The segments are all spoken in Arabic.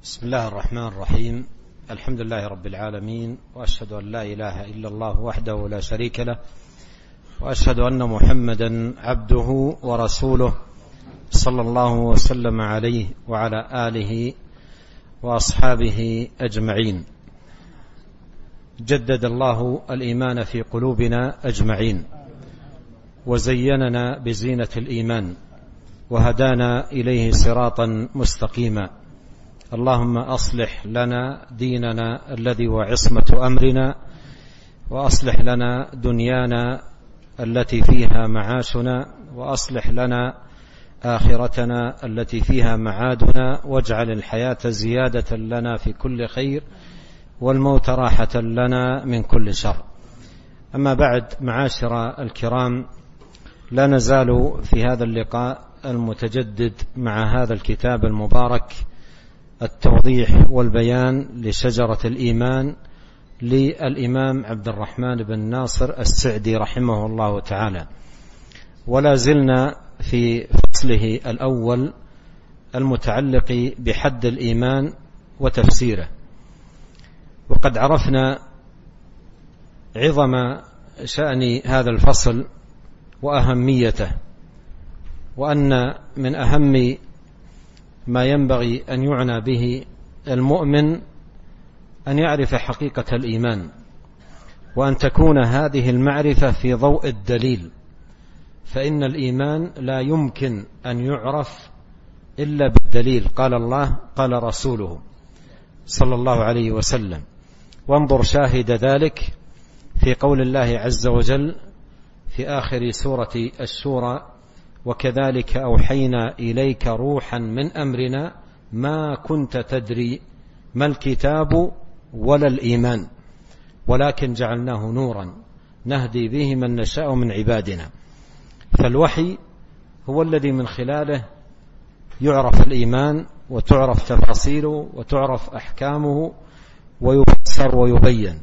بسم الله الرحمن الرحيم. الحمد لله رب العالمين وأشهد أن لا إله إلا الله وحده لا شريك له وأشهد أن محمدا عبده ورسوله صلى الله وسلم عليه وعلى آله وأصحابه أجمعين. جدد الله الإيمان في قلوبنا أجمعين وزيننا بزينة الإيمان وهدانا إليه صراطا مستقيما. اللهم أصلح لنا ديننا الذي هو عصمة أمرنا وأصلح لنا دنيانا التي فيها معاشنا وأصلح لنا آخرتنا التي فيها معادنا واجعل الحياة زيادة لنا في كل خير والموت راحة لنا من كل شر. أما بعد معاشر الكرام لا نزال في هذا اللقاء المتجدد مع هذا الكتاب المبارك التوضيح والبيان لشجرة الإيمان للإمام عبد الرحمن بن ناصر السعدي رحمه الله تعالى. ولا زلنا في فصله الأول المتعلق بحد الإيمان وتفسيره. وقد عرفنا عظم شأن هذا الفصل وأهميته وأن من أهم ما ينبغي أن يعنى به المؤمن أن يعرف حقيقة الإيمان وأن تكون هذه المعرفة في ضوء الدليل فإن الإيمان لا يمكن أن يعرف إلا بالدليل. قال الله قال رسوله صلى الله عليه وسلم وانظر شاهد ذلك في قول الله عز وجل في آخر سورة الشورى وكذلك أوحينا إليك روحا من أمرنا ما كنت تدري ما الكتاب ولا الإيمان. ولكن جعلناه نورا نهدي به من نشاء من عبادنا. فالوحي هو الذي من خلاله يعرف الإيمان وتعرف تفاصيله وتعرف أحكامه ويفسر ويبين.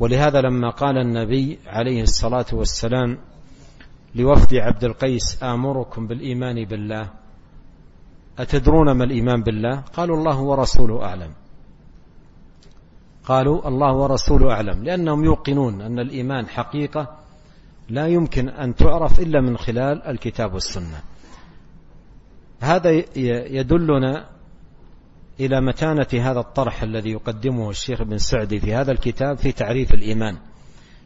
ولهذا لما قال النبي عليه الصلاة والسلام لوفد عبد القيس آمركم بالإيمان بالله. أتدرون ما الإيمان بالله؟ قالوا الله ورسوله أعلم. قالوا الله ورسوله أعلم لأنهم يوقنون أن الإيمان حقيقة لا يمكن أن تعرف إلا من خلال الكتاب والسنة. هذا يدلنا إلى متانة هذا الطرح الذي يقدمه الشيخ بن سعدي في هذا الكتاب في تعريف الإيمان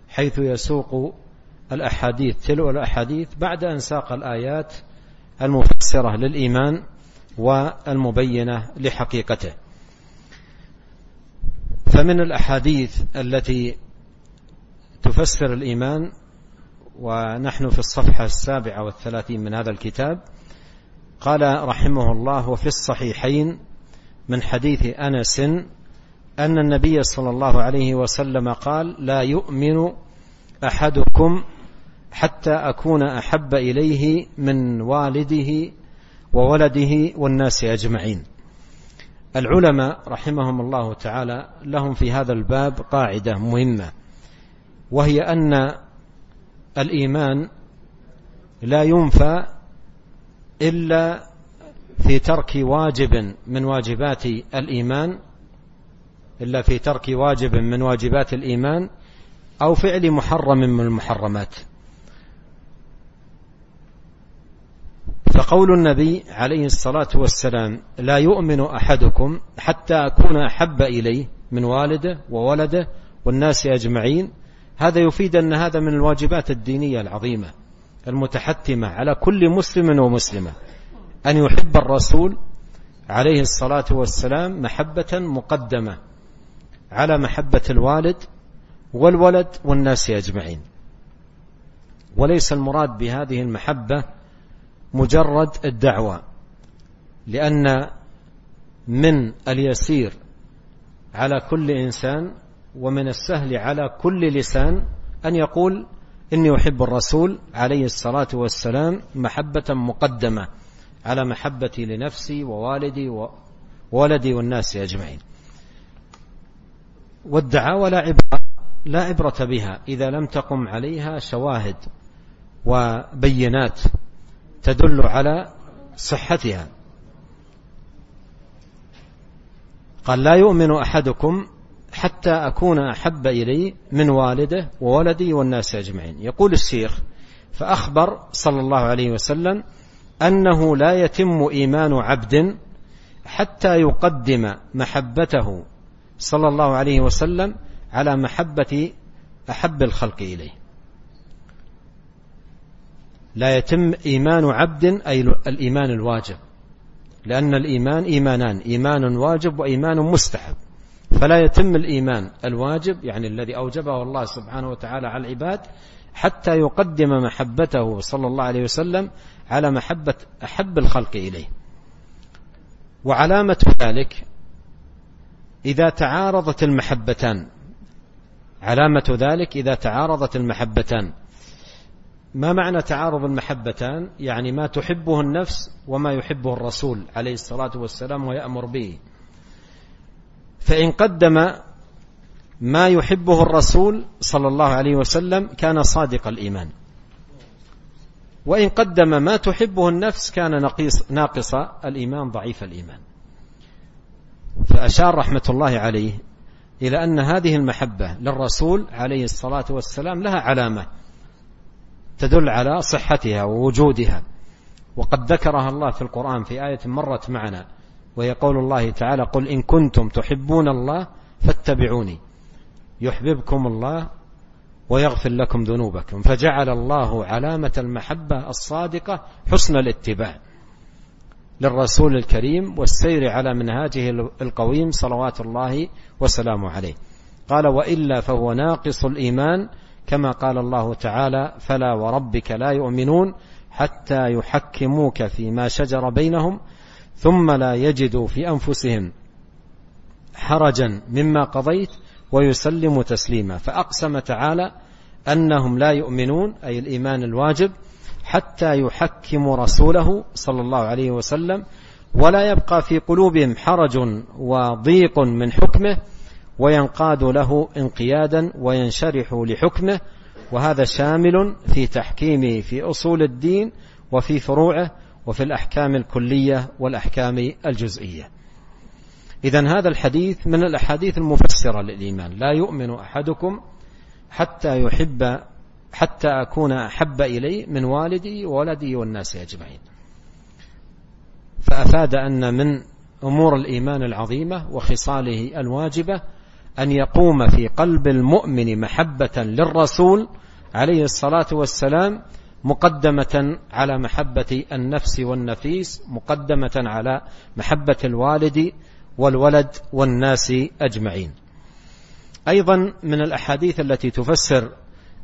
حيث يسوق الأحاديث تلو الأحاديث بعد أن ساق الآيات المفسرة للإيمان والمبينة لحقيقته. فمن الأحاديث التي تفسر الإيمان ونحن في الصفحة السابعة والثلاثين من هذا الكتاب قال رحمه الله وفي الصحيحين من حديث أنس أن النبي صلى الله عليه وسلم قال لا يؤمن أحدكم حتى أكون أحب إليه من والده وولده والناس أجمعين. العلماء رحمهم الله تعالى لهم في هذا الباب قاعدة مهمة وهي أن الإيمان لا ينفى إلا في ترك واجب من واجبات الإيمان إلا في ترك واجب من واجبات الإيمان أو فعل محرم من المحرمات. فقول النبي عليه الصلاة والسلام لا يؤمن أحدكم حتى أكون أحب إليه من والده وولده والناس أجمعين. هذا يفيد أن هذا من الواجبات الدينية العظيمة المتحتمة على كل مسلم ومسلمة أن يحب الرسول عليه الصلاة والسلام محبة مقدمة على محبة الوالد والولد والناس أجمعين. وليس المراد بهذه المحبة مجرد الدعوة لأن من اليسير على كل إنسان ومن السهل على كل لسان أن يقول إني أحب الرسول عليه الصلاة والسلام محبة مقدمة على محبتي لنفسي ووالدي وولدي والناس أجمعين. والدعاوى لا عبرة, لا عبرة بها إذا لم تقم عليها شواهد وبينات تدل على صحتها. قال لا يؤمن أحدكم حتى أكون أحب إلي من والده وولدي والناس أجمعين. يقول الشيخ فأخبر صلى الله عليه وسلم أنه لا يتم إيمان عبد حتى يقدم محبته صلى الله عليه وسلم على محبة أحب الخلق إليه. لا يتم إيمان عبد أي الإيمان الواجب. لأن الإيمان إيمانان إيمان واجب وإيمان مستحب. فلا يتم الإيمان الواجب يعني الذي أوجبه الله سبحانه وتعالى على العباد حتى يقدم محبته صلى الله عليه وسلم على محبة أحب الخلق إليه. وعلامة ذلك إذا تعارضت المحبتان. علامة ذلك إذا تعارضت المحبتان. ما معنى تعارض المحبتان؟ يعني ما تحبه النفس وما يحبه الرسول عليه الصلاة والسلام ويأمر به. فإن قدم ما يحبه الرسول صلى الله عليه وسلم كان صادق الإيمان. وإن قدم ما تحبه النفس كان نقيص ناقص الإيمان ضعيف الإيمان. فأشار رحمة الله عليه إلى أن هذه المحبة للرسول عليه الصلاة والسلام لها علامة. تدل على صحتها ووجودها. وقد ذكرها الله في القرآن في آية مرت معنا وهي قول الله تعالى قل إن كنتم تحبون الله فاتبعوني يحببكم الله ويغفر لكم ذنوبكم. فجعل الله علامة المحبة الصادقة حسن الاتباع للرسول الكريم والسير على منهاجه القويم صلوات الله وسلامه عليه. قال وإلا فهو ناقص الإيمان كما قال الله تعالى فلا وربك لا يؤمنون حتى يحكموك فيما شجر بينهم ثم لا يجدوا في أنفسهم حرجا مما قضيت ويسلم تسليما فأقسم تعالى أنهم لا يؤمنون أي الإيمان الواجب حتى يحكموا رسوله صلى الله عليه وسلم ولا يبقى في قلوبهم حرج وضيق من حكمه وينقاد له انقيادا وينشرح لحكمه وهذا شامل في تحكيمه في أصول الدين وفي فروعه وفي الأحكام الكلية والأحكام الجزئية. اذا هذا الحديث من الأحاديث المفسرة للإيمان، لا يؤمن أحدكم حتى يحب حتى أكون أحب إليه من والدي وولدي والناس أجمعين. فأفاد أن من أمور الإيمان العظيمة وخصاله الواجبة أن يقوم في قلب المؤمن محبة للرسول عليه الصلاة والسلام مقدمة على محبة النفس والنفيس مقدمة على محبة الوالد والولد والناس أجمعين. أيضا من الأحاديث التي تفسر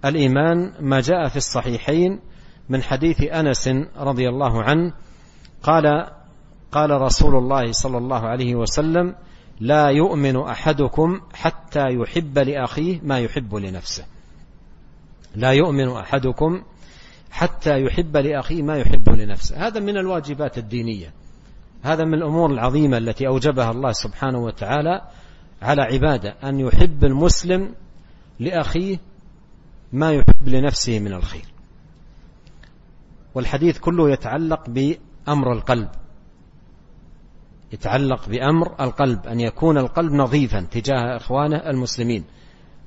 الإيمان ما جاء في الصحيحين من حديث أنس رضي الله عنه قال قال رسول الله صلى الله عليه وسلم لا يؤمن أحدكم حتى يحب لأخيه ما يحب لنفسه. لا يؤمن أحدكم حتى يحب لأخيه ما يحب لنفسه. هذا من الواجبات الدينية. هذا من الأمور العظيمة التي أوجبها الله سبحانه وتعالى على عباده أن يحب المسلم لأخيه ما يحب لنفسه من الخير. والحديث كله يتعلق بأمر القلب. يتعلق بأمر القلب أن يكون القلب نظيفا تجاه إخوانه المسلمين.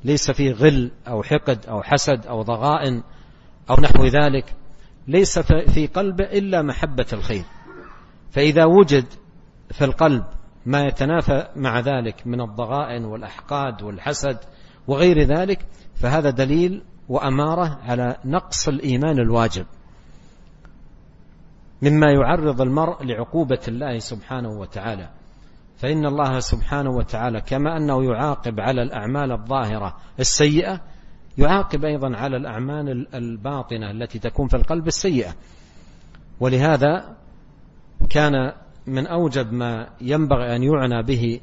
ليس فيه غل أو حقد أو حسد أو ضغائن أو نحو ذلك. ليس في قلبه إلا محبة الخير. فإذا وجد في القلب ما يتنافى مع ذلك من الضغائن والأحقاد والحسد وغير ذلك فهذا دليل وأمارة على نقص الإيمان الواجب. مما يعرض المرء لعقوبة الله سبحانه وتعالى. فإن الله سبحانه وتعالى كما أنه يعاقب على الأعمال الظاهرة السيئة يعاقب أيضا على الأعمال الباطنة التي تكون في القلب السيئة. ولهذا كان من أوجب ما ينبغي أن يعنى به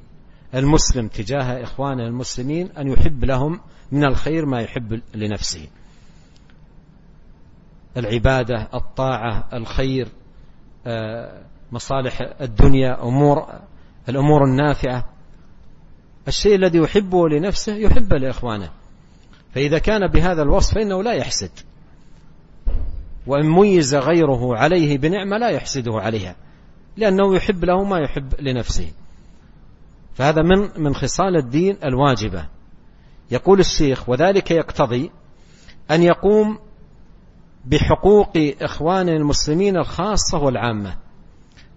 المسلم تجاه إخوانه المسلمين أن يحب لهم من الخير ما يحب لنفسه. العبادة الطاعة الخير مصالح الدنيا أمور الأمور النافعة. الشيء الذي يحبه لنفسه يحبه لإخوانه. فإذا كان بهذا الوصف فإنه لا يحسد. وإن ميز غيره عليه بنعمة لا يحسده عليها لأنه يحب له ما يحب لنفسه. فهذا من من خصال الدين الواجبة. يقول الشيخ وذلك يقتضي أن يقوم بحقوق إخوان المسلمين الخاصة والعامة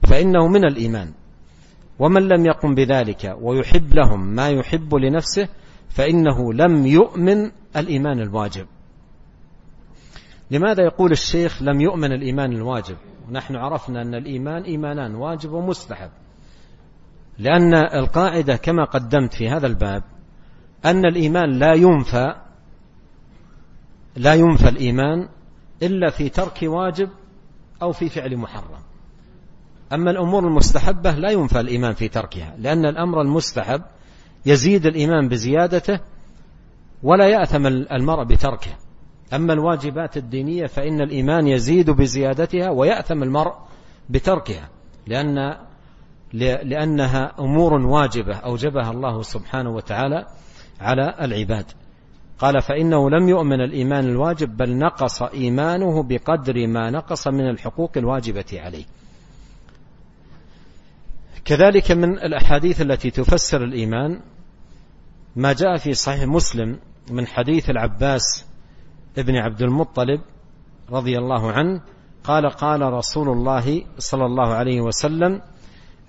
فإنه من الإيمان. ومن لم يقم بذلك ويحب لهم ما يحب لنفسه فإنه لم يؤمن الإيمان الواجب. لماذا يقول الشيخ لم يؤمن الإيمان الواجب؟ ونحن عرفنا أن الإيمان إيمانان واجب ومستحب. لأن القاعدة كما قدمت في هذا الباب أن الإيمان لا ينفى لا ينفى الإيمان إلا في ترك واجب أو في فعل محرم. أما الأمور المستحبة لا ينفى الإيمان في تركها لأن الأمر المستحب يزيد الإيمان بزيادته ولا يأثم المرء بتركه. أما الواجبات الدينية فإن الإيمان يزيد بزيادتها ويأثم المرء بتركها لأن لأنها أمور واجبة أوجبها الله سبحانه وتعالى على العباد. قال فإنه لم يؤمن الإيمان الواجب بل نقص إيمانه بقدر ما نقص من الحقوق الواجبة عليه. كذلك من الأحاديث التي تفسر الإيمان ما جاء في صحيح مسلم من حديث العباس ابن عبد المطلب رضي الله عنه. قال قال رسول الله صلى الله عليه وسلم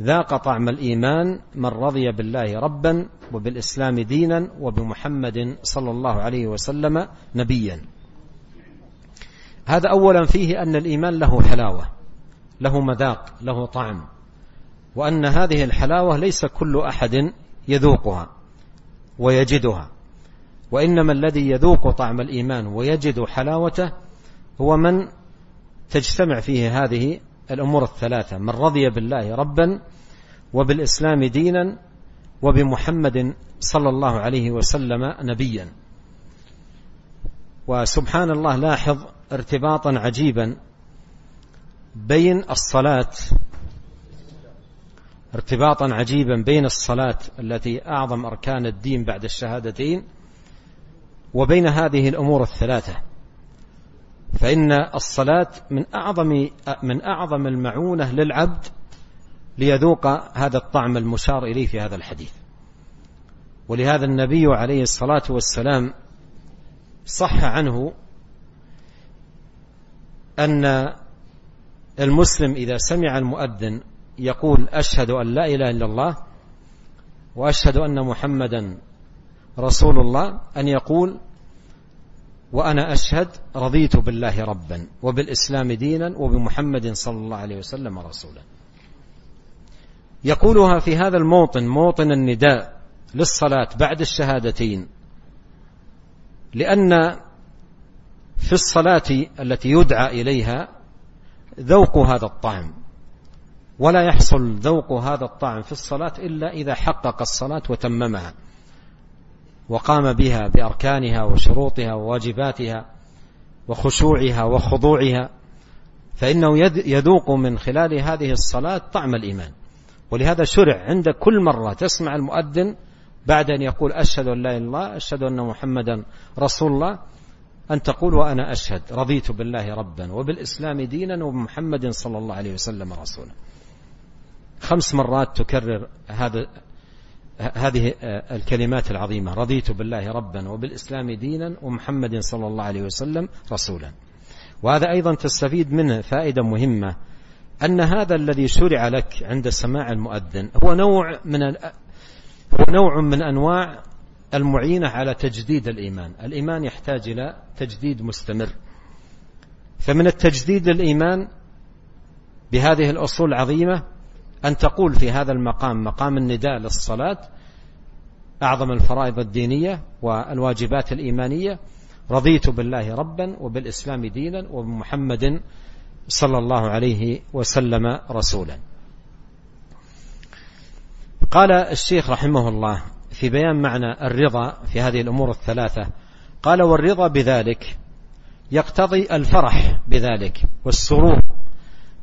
ذاق طعم الإيمان من رضي بالله ربا وبالإسلام دينا وبمحمد صلى الله عليه وسلم نبيا. هذا أولا فيه أن الإيمان له حلاوة له مذاق له طعم وأن هذه الحلاوة ليس كل أحد يذوقها ويجدها. وإنما الذي يذوق طعم الإيمان ويجد حلاوته هو من تجتمع فيه هذه الأمور الثلاثة. من رضي بالله ربا وبالإسلام دينا وبمحمد صلى الله عليه وسلم نبيا. وسبحان الله لاحظ ارتباطا عجيبا بين الصلاة ارتباطا عجيبا بين الصلاة التي أعظم أركان الدين بعد الشهادتين وبين هذه الأمور الثلاثة. فإن الصلاة من أعظم من أعظم المعونة للعبد ليذوق هذا الطعم المشار إليه في هذا الحديث. ولهذا النبي عليه الصلاة والسلام صح عنه أن المسلم إذا سمع المؤذن يقول أشهد أن لا إله إلا الله وأشهد أن محمدا رسول الله أن يقول وأنا أشهد رضيت بالله ربا وبالإسلام دينا وبمحمد صلى الله عليه وسلم رسولا. يقولها في هذا الموطن موطن النداء للصلاة بعد الشهادتين لأن في الصلاة التي يدعى إليها ذوق هذا الطعم ولا يحصل ذوق هذا الطعم في الصلاة إلا إذا حقق الصلاة وتممها. وقام بها بأركانها وشروطها وواجباتها وخشوعها وخضوعها فإنه يذوق من خلال هذه الصلاة طعم الإيمان. ولهذا شرع عند كل مرة تسمع المؤذن بعد أن يقول أشهد أن لا إله إلا الله أشهد أن محمدا رسول الله أن تقول وأنا أشهد رضيت بالله ربا وبالإسلام دينا وبمحمد صلى الله عليه وسلم رسولا. خمس مرات تكرر هذا هذه الكلمات العظيمة. رضيت بالله ربا وبالإسلام دينا ومحمد صلى الله عليه وسلم رسولا. وهذا أيضا تستفيد منه فائدة مهمة أن هذا الذي شرع لك عند سماع المؤذن هو نوع من هو نوع من أنواع المعينة على تجديد الإيمان. الإيمان يحتاج إلى تجديد مستمر. فمن التجديد الإيمان بهذه الأصول العظيمة أن تقول في هذا المقام مقام النداء للصلاة أعظم الفرائض الدينية والواجبات الإيمانية رضيت بالله ربا وبالإسلام دينا وبمحمد صلى الله عليه وسلم رسولا. قال الشيخ رحمه الله في بيان معنى الرضا في هذه الأمور الثلاثة قال والرضا بذلك يقتضي الفرح بذلك والسرور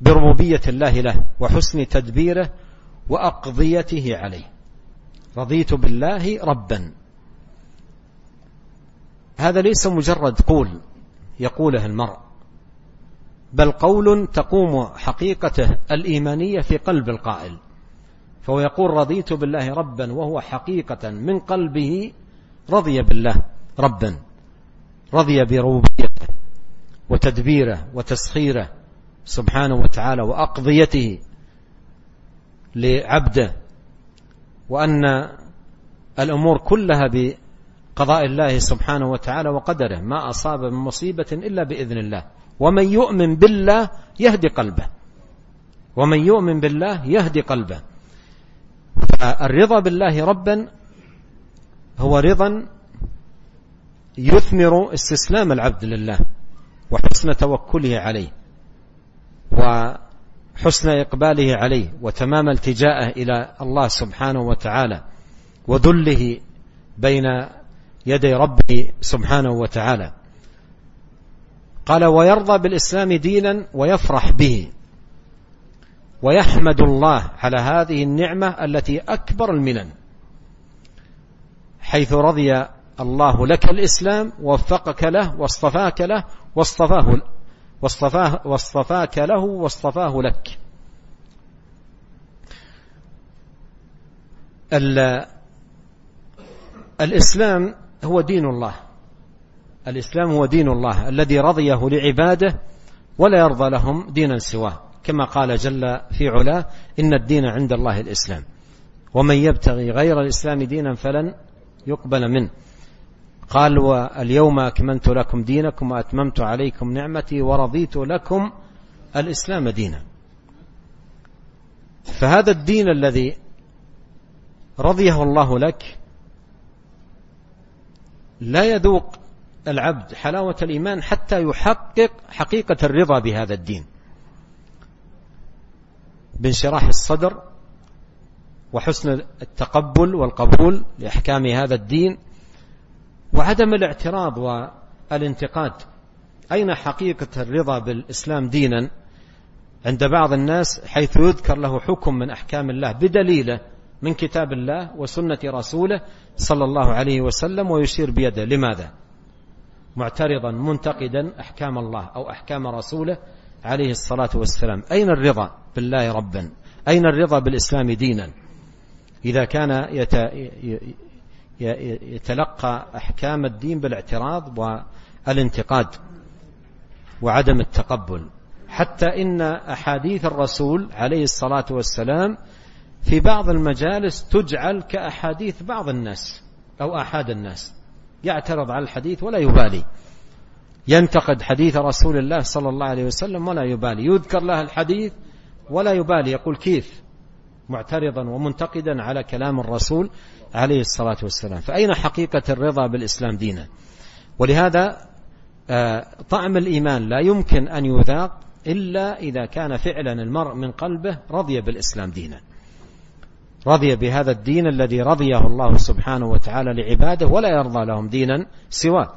بربوبية الله له وحسن تدبيره وأقضيته عليه. رضيت بالله ربا. هذا ليس مجرد قول يقوله المرء بل قول تقوم حقيقته الإيمانية في قلب القائل. فهو يقول رضيت بالله ربا وهو حقيقة من قلبه رضي بالله ربا. رضي بربوبيته وتدبيره وتسخيره سبحانه وتعالى وأقضيته لعبده وأن الأمور كلها بقضاء الله سبحانه وتعالى وقدره ما أصاب من مصيبة إلا بإذن الله. ومن يؤمن بالله يهدي قلبه. ومن يؤمن بالله يهدي قلبه. فالرضا بالله ربا هو رضا يثمر استسلام العبد لله وحسن توكله عليه. وحسن إقباله عليه وتمام التجاءه إلى الله سبحانه وتعالى وذله بين يدي ربه سبحانه وتعالى. قال ويرضى بالإسلام دينا ويفرح به ويحمد الله على هذه النعمة التي أكبر المنن حيث رضي الله لك الإسلام ووفقك له واصطفاك له واصطفاه واصطفاه واصطفاك له واصطفاه لك. الإسلام هو دين الله. الإسلام هو دين الله الذي رضيه لعباده ولا يرضى لهم دينا سواه. كما قال جل في علاه إن الدين عند الله الإسلام. ومن يبتغي غير الإسلام دينا فلن يقبل منه. قال واليوم أكملت لكم دينكم وأتممت عليكم نعمتي ورضيت لكم الإسلام دينا. فهذا الدين الذي رضيه الله لك لا يذوق العبد حلاوة الإيمان حتى يحقق حقيقة الرضا بهذا الدين. بانشراح الصدر وحسن التقبل والقبول لأحكام هذا الدين وعدم الاعتراض والانتقاد. أين حقيقة الرضا بالإسلام دينا؟ عند بعض الناس حيث يذكر له حكم من أحكام الله بدليله من كتاب الله وسنة رسوله صلى الله عليه وسلم ويشير بيده. لماذا؟ معترضا منتقدا أحكام الله أو أحكام رسوله عليه الصلاة والسلام. أين الرضا بالله ربا؟ أين الرضا بالإسلام دينا؟ إذا كان يتلقى أحكام الدين بالاعتراض والانتقاد وعدم التقبل. حتى إن أحاديث الرسول عليه الصلاة والسلام في بعض المجالس تجعل كأحاديث بعض الناس أو أحد الناس. يعترض على الحديث ولا يبالي. ينتقد حديث رسول الله صلى الله عليه وسلم ولا يبالي. يذكر له الحديث ولا يبالي. يقول كيف؟ معترضا ومنتقدا على كلام الرسول. عليه الصلاة والسلام. فأين حقيقة الرضا بالإسلام دينا؟ ولهذا آه، طعم الإيمان لا يمكن أن يذاق إلا إذا كان فعلا المرء من قلبه رضي بالإسلام دينا. رضي بهذا الدين الذي رضيه الله سبحانه وتعالى لعباده ولا يرضى لهم دينا سواه.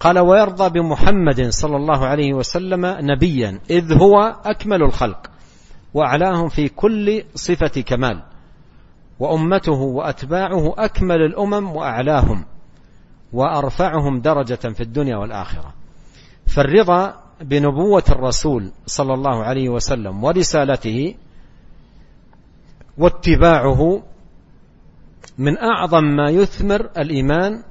قال ويرضى بمحمد صلى الله عليه وسلم نبيا إذ هو أكمل الخلق وأعلاهم في كل صفة كمال. وأمته وأتباعه أكمل الأمم وأعلاهم وأرفعهم درجة في الدنيا والآخرة. فالرضا بنبوة الرسول صلى الله عليه وسلم ورسالته واتباعه من أعظم ما يثمر الإيمان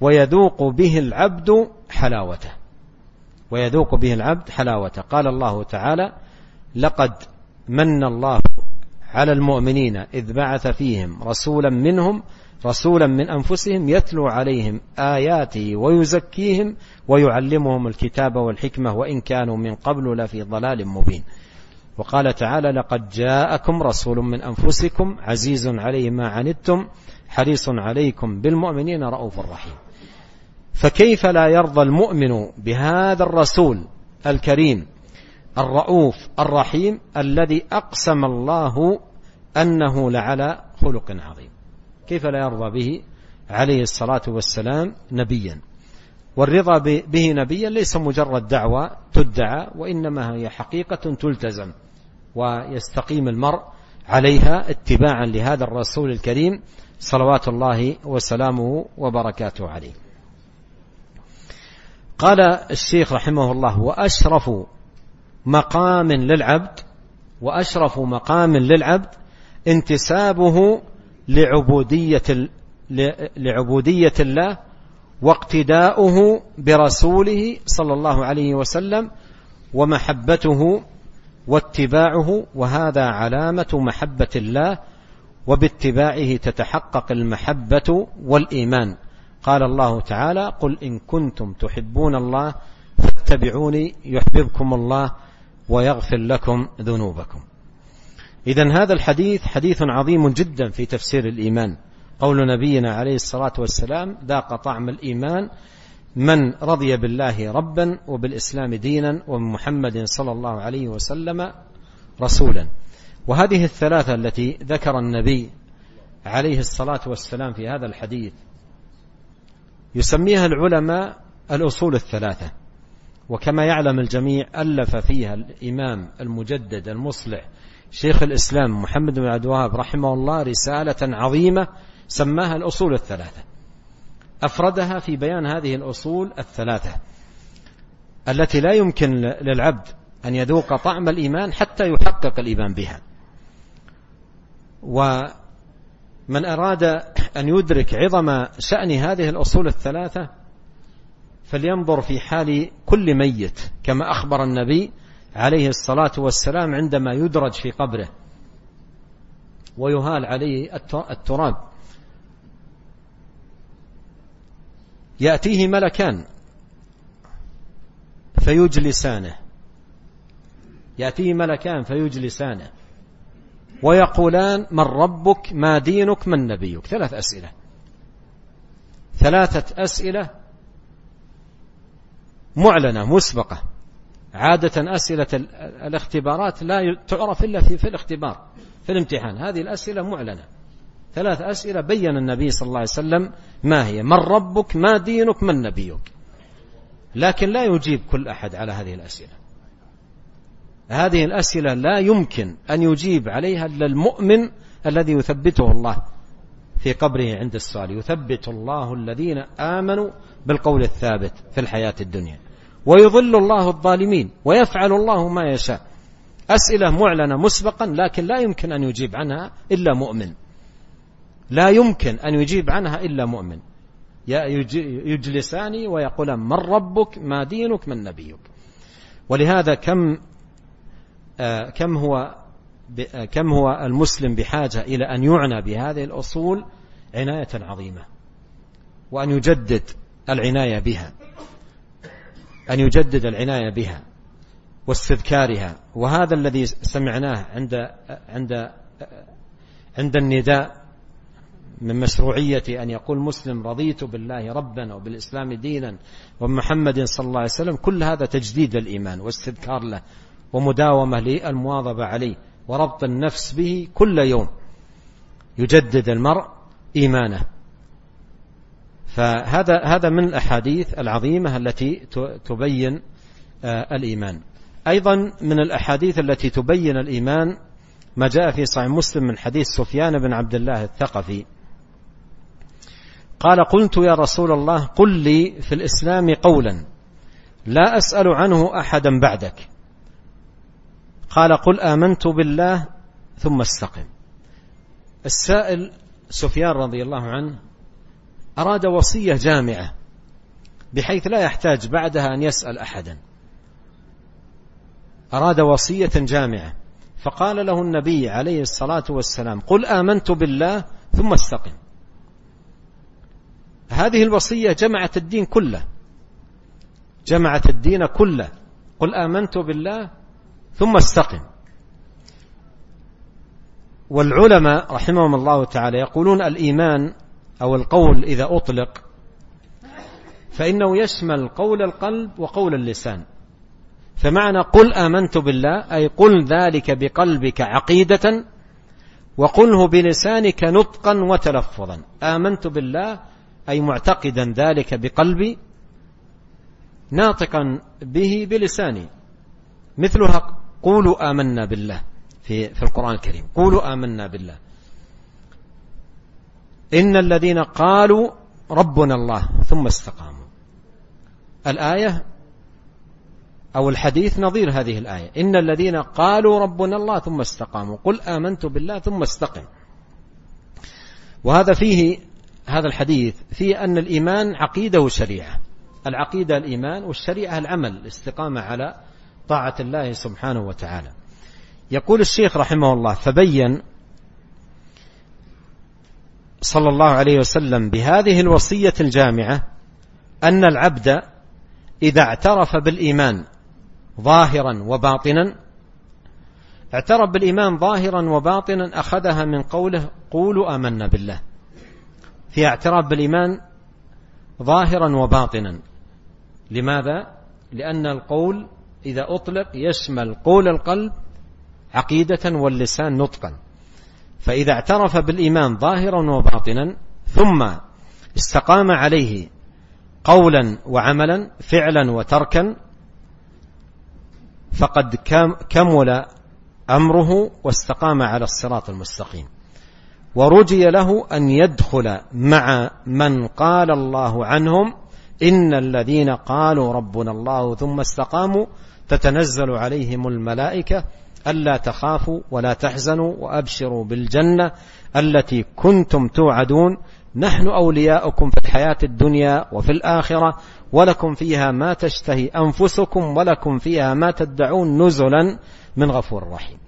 ويذوق به العبد حلاوته. ويذوق به العبد حلاوته. قال الله تعالى لقد من الله على المؤمنين إذ بعث فيهم رسولا منهم رسولا من أنفسهم يتلو عليهم آياته ويزكيهم ويعلمهم الكتاب والحكمة وإن كانوا من قبل لفي ضلال مبين. وقال تعالى لقد جاءكم رسول من أنفسكم عزيز عليه ما عنتم حريص عليكم بالمؤمنين رؤوف رحيم. فكيف لا يرضى المؤمن بهذا الرسول الكريم الرؤوف الرحيم الذي أقسم الله أنه لعلى خلق عظيم. كيف لا يرضى به عليه الصلاة والسلام نبيا؟ والرضا به نبيا ليس مجرد دعوة تدعى وإنما هي حقيقة تلتزم ويستقيم المرء عليها اتباعا لهذا الرسول الكريم صلوات الله وسلامه وبركاته عليه. قال الشيخ رحمه الله وأشرف مقام للعبد وأشرف مقام للعبد انتسابه لعبودية لعبودية الله واقتداؤه برسوله صلى الله عليه وسلم ومحبته واتباعه وهذا علامة محبة الله وباتباعه تتحقق المحبة والإيمان. قال الله تعالى قل إن كنتم تحبون الله فاتبعوني يحببكم الله ويغفر لكم ذنوبكم. إذا هذا الحديث حديث عظيم جدا في تفسير الإيمان. قول نبينا عليه الصلاة والسلام ذاق طعم الإيمان من رضي بالله ربا وبالإسلام دينا وبمحمد صلى الله عليه وسلم رسولا. وهذه الثلاثة التي ذكر النبي عليه الصلاة والسلام في هذا الحديث يسميها العلماء الأصول الثلاثة. وكما يعلم الجميع ألف فيها الإمام المجدد المصلح شيخ الإسلام محمد بن عبد الوهاب رحمه الله رسالة عظيمة سماها الأصول الثلاثة. أفردها في بيان هذه الأصول الثلاثة التي لا يمكن للعبد أن يذوق طعم الإيمان حتى يحقق الإيمان بها. ومن أراد أن يدرك عظم شأن هذه الأصول الثلاثة فلينظر في حال كل ميت كما أخبر النبي عليه الصلاة والسلام عندما يدرج في قبره ويهال عليه التراب. يأتيه ملكان فيجلسانه. يأتيه ملكان فيجلسانه. ويقولان من ربك؟ ما دينك؟ من نبيك؟ ثلاث أسئلة. ثلاثة أسئلة معلنة مسبقة. عادة أسئلة الاختبارات لا تعرف إلا في, في الاختبار في الامتحان. هذه الأسئلة معلنة. ثلاث أسئلة بين النبي صلى الله عليه وسلم ما هي؟ من ربك؟ ما دينك؟ من نبيك؟ لكن لا يجيب كل أحد على هذه الأسئلة. هذه الأسئلة لا يمكن أن يجيب عليها إلا المؤمن الذي يثبته الله في قبره عند السؤال. يثبت الله الذين آمنوا بالقول الثابت في الحياة الدنيا. ويضل الله الظالمين ويفعل الله ما يشاء. أسئلة معلنة مسبقا لكن لا يمكن أن يجيب عنها إلا مؤمن. لا يمكن أن يجيب عنها إلا مؤمن. يجلسان ويقولان من ربك ما دينك من نبيك. ولهذا كم آه، كم هو آه، كم هو المسلم بحاجة إلى أن يعنى بهذه الأصول؟ عناية عظيمة. وأن يجدد العناية بها. أن يجدد العناية بها واستذكارها. وهذا الذي سمعناه عند عند عند النداء من مشروعية أن يقول مسلم رضيت بالله ربا وبالإسلام دينا ومحمد صلى الله عليه وسلم. كل هذا تجديد الإيمان واستذكار له ومداومة للمواظبة عليه وربط النفس به كل يوم. يجدد المرء إيمانه. فهذا هذا من الأحاديث العظيمة التي تبين آه، الإيمان. أيضا من الأحاديث التي تبين الإيمان ما جاء في صحيح مسلم من حديث سفيان بن عبد الله الثقفي. قال قلت يا رسول الله قل لي في الإسلام قولا لا أسأل عنه أحدا بعدك. قال قل آمنت بالله ثم استقم. السائل سفيان رضي الله عنه أراد وصية جامعة بحيث لا يحتاج بعدها أن يسأل أحدا. أراد وصية جامعة فقال له النبي عليه الصلاة والسلام قل آمنت بالله ثم استقم. هذه الوصية جمعت الدين كله جمعت الدين كله قل آمنت بالله ثم استقم. والعلماء رحمهم الله تعالى يقولون الإيمان أو القول إذا أطلق فإنه يشمل قول القلب وقول اللسان. فمعنى قل آمنت بالله أي قل ذلك بقلبك عقيدة وقله بلسانك نطقا وتلفظا. آمنت بالله أي معتقدا ذلك بقلبي ناطقا به بلساني. مثلها قولوا آمنا بالله في في القرآن الكريم. قولوا آمنا بالله. إن الذين قالوا ربنا الله ثم استقاموا. الآية أو الحديث نظير هذه الآية. إن الذين قالوا ربنا الله ثم استقاموا. قل آمنت بالله ثم استقم. وهذا فيه هذا الحديث فيه أن الإيمان عقيدة وشريعة. العقيدة الإيمان والشريعة العمل الاستقامة على طاعة الله سبحانه وتعالى. يقول الشيخ رحمه الله فبين صلى الله عليه وسلم بهذه الوصية الجامعة أن العبد إذا اعترف بالإيمان ظاهرا وباطنا اعترف بالإيمان ظاهرا وباطنا أخذها من قوله قولوا آمنا بالله. في اعتراف بالإيمان ظاهرا وباطنا. لماذا؟ لأن القول إذا أطلق يشمل قول القلب عقيدة واللسان نطقا. فإذا اعترف بالإيمان ظاهرا وباطنا ثم استقام عليه قولا وعملا فعلا وتركا فقد كمل أمره واستقام على الصراط المستقيم. ورجي له أن يدخل مع من قال الله عنهم إن الذين قالوا ربنا الله ثم استقاموا تتنزل عليهم الملائكة ألا تخافوا ولا تحزنوا وأبشروا بالجنة التي كنتم توعدون. نحن أولياؤكم في الحياة الدنيا وفي الآخرة ولكم فيها ما تشتهي أنفسكم ولكم فيها ما تدعون نزلا من غفور رحيم.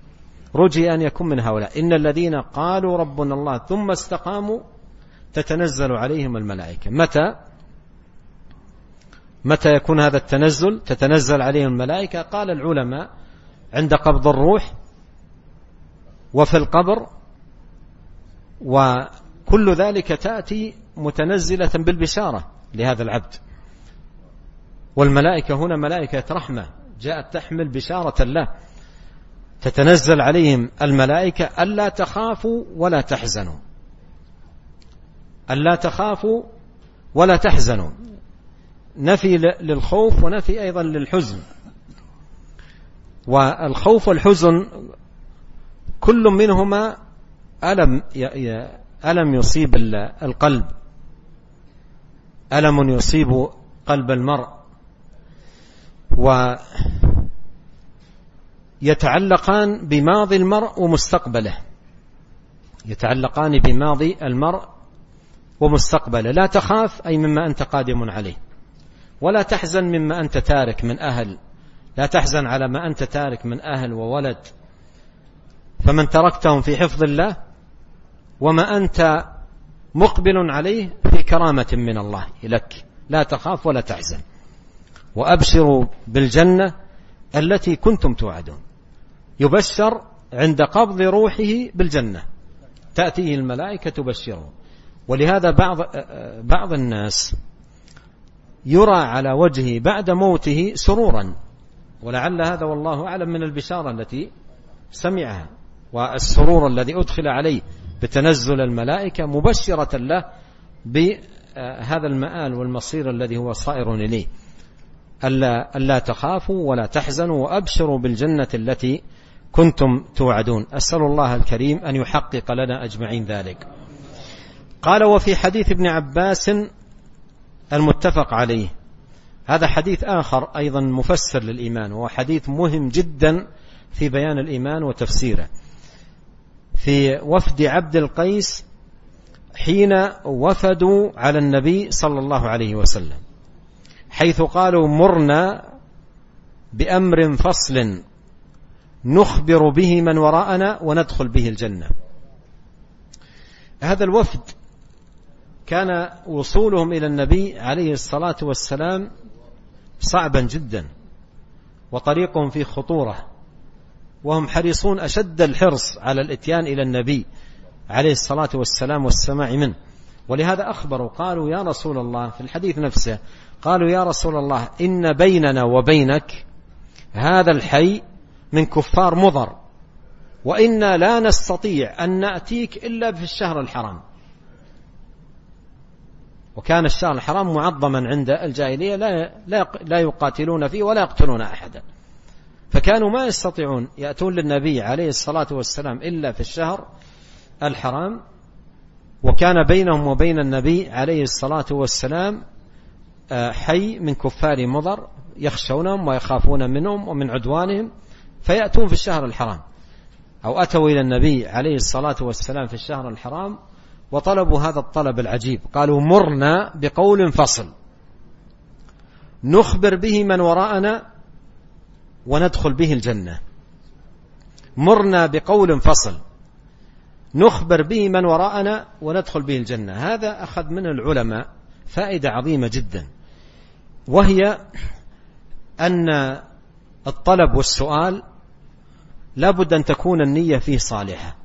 رجي أن يكون من هؤلاء. إن الذين قالوا ربنا الله ثم استقاموا تتنزل عليهم الملائكة. متى؟ متى يكون هذا التنزل؟ تتنزل عليهم الملائكة. قال العلماء عند قبض الروح وفي القبر وكل ذلك تأتي متنزلة بالبشارة لهذا العبد. والملائكة هنا ملائكة رحمة جاءت تحمل بشارة الله تتنزل عليهم الملائكة ألا تخافوا ولا تحزنوا. ألا تخافوا ولا تحزنوا. نفي للخوف ونفي أيضا للحزن. والخوف والحزن كل منهما ألم ألم يصيب القلب. ألم يصيب قلب المرء. ويتعلقان بماضي المرء ومستقبله. يتعلقان بماضي المرء ومستقبله. لا تخاف أي مما أنت قادم عليه. ولا تحزن مما أنت تارك من أهل لا تحزن على ما أنت تارك من أهل وولد. فمن تركتهم في حفظ الله وما أنت مقبل عليه في كرامة من الله لك. لا تخاف ولا تحزن. وأبشروا بالجنة التي كنتم توعدون. يبشر عند قبض روحه بالجنة. تأتيه الملائكة تبشره ولهذا بعض بعض الناس يرى على وجهه بعد موته سرورا. ولعل هذا والله أعلم من البشارة التي سمعها والسرور الذي أدخل عليه بتنزل الملائكة مبشرة له بهذا المآل والمصير الذي هو صائر إليه. ألا, ألا تخافوا ولا تحزنوا وأبشروا بالجنة التي كنتم توعدون. أسأل الله الكريم أن يحقق لنا أجمعين ذلك. قال وفي حديث ابن عباس المتفق عليه هذا حديث آخر أيضا مفسر للإيمان وهو حديث مهم جدا في بيان الإيمان وتفسيره. في وفد عبد القيس حين وفدوا على النبي صلى الله عليه وسلم حيث قالوا مرنا بأمر فصل نخبر به من وراءنا وندخل به الجنة. هذا الوفد كان وصولهم إلى النبي عليه الصلاة والسلام صعبا جدا وطريقهم فيه خطورة وهم حريصون أشد الحرص على الإتيان إلى النبي عليه الصلاة والسلام والسماع منه. ولهذا أخبروا قالوا يا رسول الله في الحديث نفسه قالوا يا رسول الله إن بيننا وبينك هذا الحي من كفار مضر وإنا لا نستطيع أن نأتيك إلا في الشهر الحرام. وكان الشهر الحرام معظما عند الجاهلية لا, لا, لا يقاتلون فيه ولا يقتلون أحدا. فكانوا ما يستطيعون يأتون للنبي عليه الصلاة والسلام إلا في الشهر الحرام وكان بينهم وبين النبي عليه الصلاة والسلام آه، حي من كفار مضر يخشونهم ويخافون منهم ومن عدوانهم فيأتون في الشهر الحرام. أو أتوا إلى النبي عليه الصلاة والسلام في الشهر الحرام وطلبوا هذا الطلب العجيب. قالوا مرنا بقول فصل. نخبر به من وراءنا وندخل به الجنة. مرنا بقول فصل. نخبر به من وراءنا وندخل به الجنة. هذا أخذ من العلماء فائدة عظيمة جدا. وهي أن الطلب والسؤال لابد أن تكون النية فيه صالحة.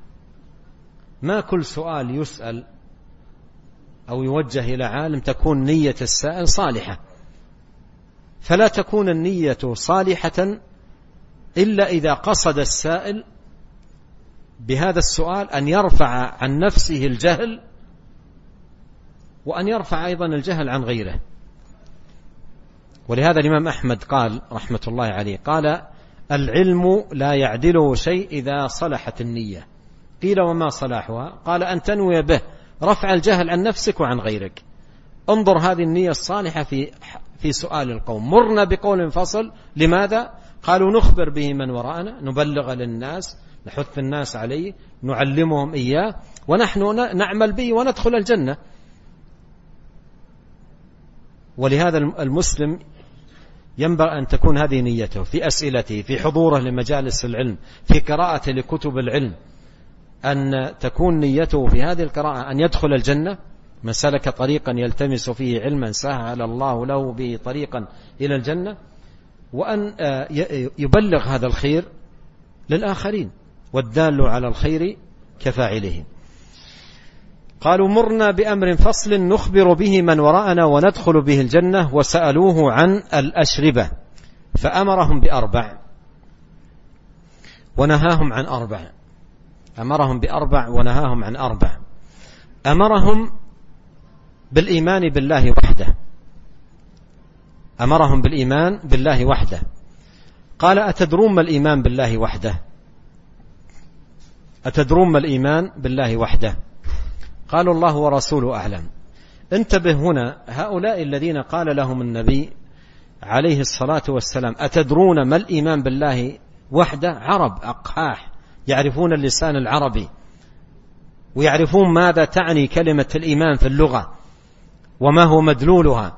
ما كل سؤال يسأل أو يوجه إلى عالم تكون نية السائل صالحة. فلا تكون النية صالحة إلا إذا قصد السائل بهذا السؤال أن يرفع عن نفسه الجهل وأن يرفع أيضا الجهل عن غيره. ولهذا الإمام أحمد قال رحمة الله عليه قال العلم لا يعدله شيء إذا صلحت النية. قيل وما صلاحها؟ قال أن تنوي به رفع الجهل عن نفسك وعن غيرك. انظر هذه النية الصالحة في في سؤال القوم. مرنا بقول فصل لماذا؟ قالوا نخبر به من وراءنا نبلغ للناس نحث الناس عليه نعلمهم إياه ونحن نعمل به وندخل الجنة. ولهذا المسلم ينبغي أن تكون هذه نيته في أسئلته في حضوره لمجالس العلم في قراءته لكتب العلم. أن تكون نيته في هذه القراءة أن يدخل الجنة؟ من سلك طريقا يلتمس فيه علما سهل الله له به طريقا إلى الجنة وأن آه، يبلغ هذا الخير للآخرين والدال على الخير كفاعله قالوا مرنا بأمر فصل نخبر به من وراءنا وندخل به الجنة وسألوه عن الأشربة فأمرهم بأربع ونهاهم عن أربع. أمرهم بأربع ونهاهم عن أربع. أمرهم بالإيمان بالله وحده. أمرهم بالإيمان بالله وحده. قال أتدرون ما الإيمان بالله وحده؟ أتدرون ما الإيمان بالله وحده؟ قالوا الله ورسوله أعلم. انتبه هنا هؤلاء الذين قال لهم النبي عليه الصلاة والسلام أتدرون ما الإيمان بالله وحده؟ عرب أقحاح. يعرفون اللسان العربي ويعرفون ماذا تعني كلمة الإيمان في اللغة وما هو مدلولها.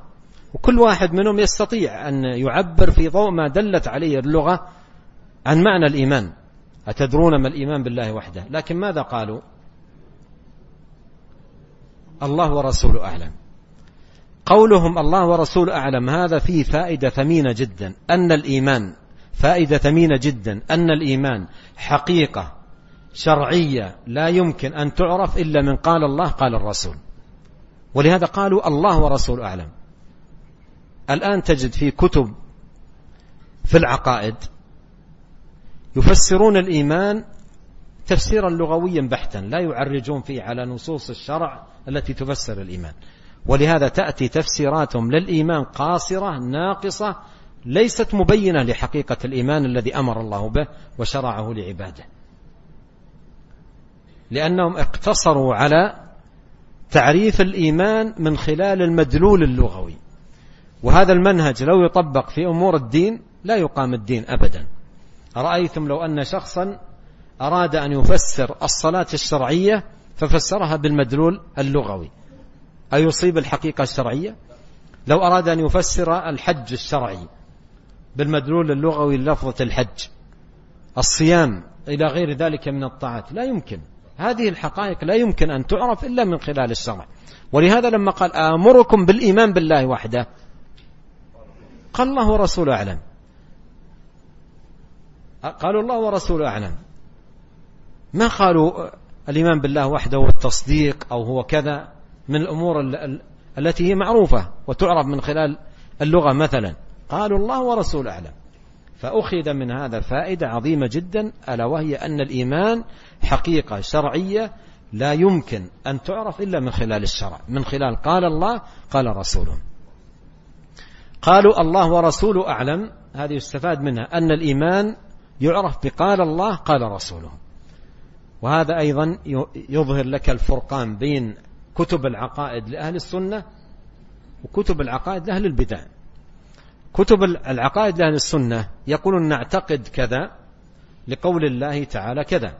وكل واحد منهم يستطيع أن يعبر في ضوء ما دلت عليه اللغة عن معنى الإيمان. أتدرون ما الإيمان بالله وحده؟ لكن ماذا قالوا؟ الله ورسوله أعلم. قولهم الله ورسوله أعلم. هذا فيه فائدة ثمينة جدا. أن الإيمان فائدة ثمينة جدا. أن الإيمان حقيقة شرعية لا يمكن أن تعرف إلا من قال الله قال الرسول. ولهذا قالوا الله ورسوله أعلم. الآن تجد في كتب في العقائد يفسرون الإيمان تفسيرا لغويا بحتا لا يعرجون فيه على نصوص الشرع التي تفسر الإيمان. ولهذا تأتي تفسيراتهم للإيمان قاصرة ناقصة ليست مبينة لحقيقة الإيمان الذي أمر الله به وشرعه لعباده. لأنهم اقتصروا على تعريف الإيمان من خلال المدلول اللغوي. وهذا المنهج لو يطبق في أمور الدين لا يقام الدين أبدا. أرأيتم لو أن شخصا أراد أن يفسر الصلاة الشرعية ففسرها بالمدلول اللغوي. أيصيب الحقيقة الشرعية؟ لو أراد أن يفسر الحج الشرعي بالمدلول اللغوي للفظة الحج. الصيام إلى غير ذلك من الطاعات لا يمكن. هذه الحقائق لا يمكن أن تعرف إلا من خلال الشرع. ولهذا لما قال آمركم بالإيمان بالله وحده قال الله ورسوله أعلم. قالوا الله ورسوله أعلم. ما قالوا الإيمان بالله وحده والتصديق أو هو كذا؟ من الأمور التي هي معروفة وتعرف من خلال اللغة مثلا. قالوا الله ورسوله أعلم. فأخذ من هذا فائدة عظيمة جدا ألا وهي أن الإيمان حقيقة شرعية لا يمكن أن تعرف إلا من خلال الشرع من خلال قال الله قال رسوله. قالوا الله ورسوله أعلم هذه يستفاد منها أن الإيمان يعرف بقال الله قال رسوله. وهذا أيضا يظهر لك الفرقان بين كتب العقائد لأهل السنة وكتب العقائد لأهل البدع. كتب العقائد لأهل السنة يقولون نعتقد كذا لقول الله تعالى كذا.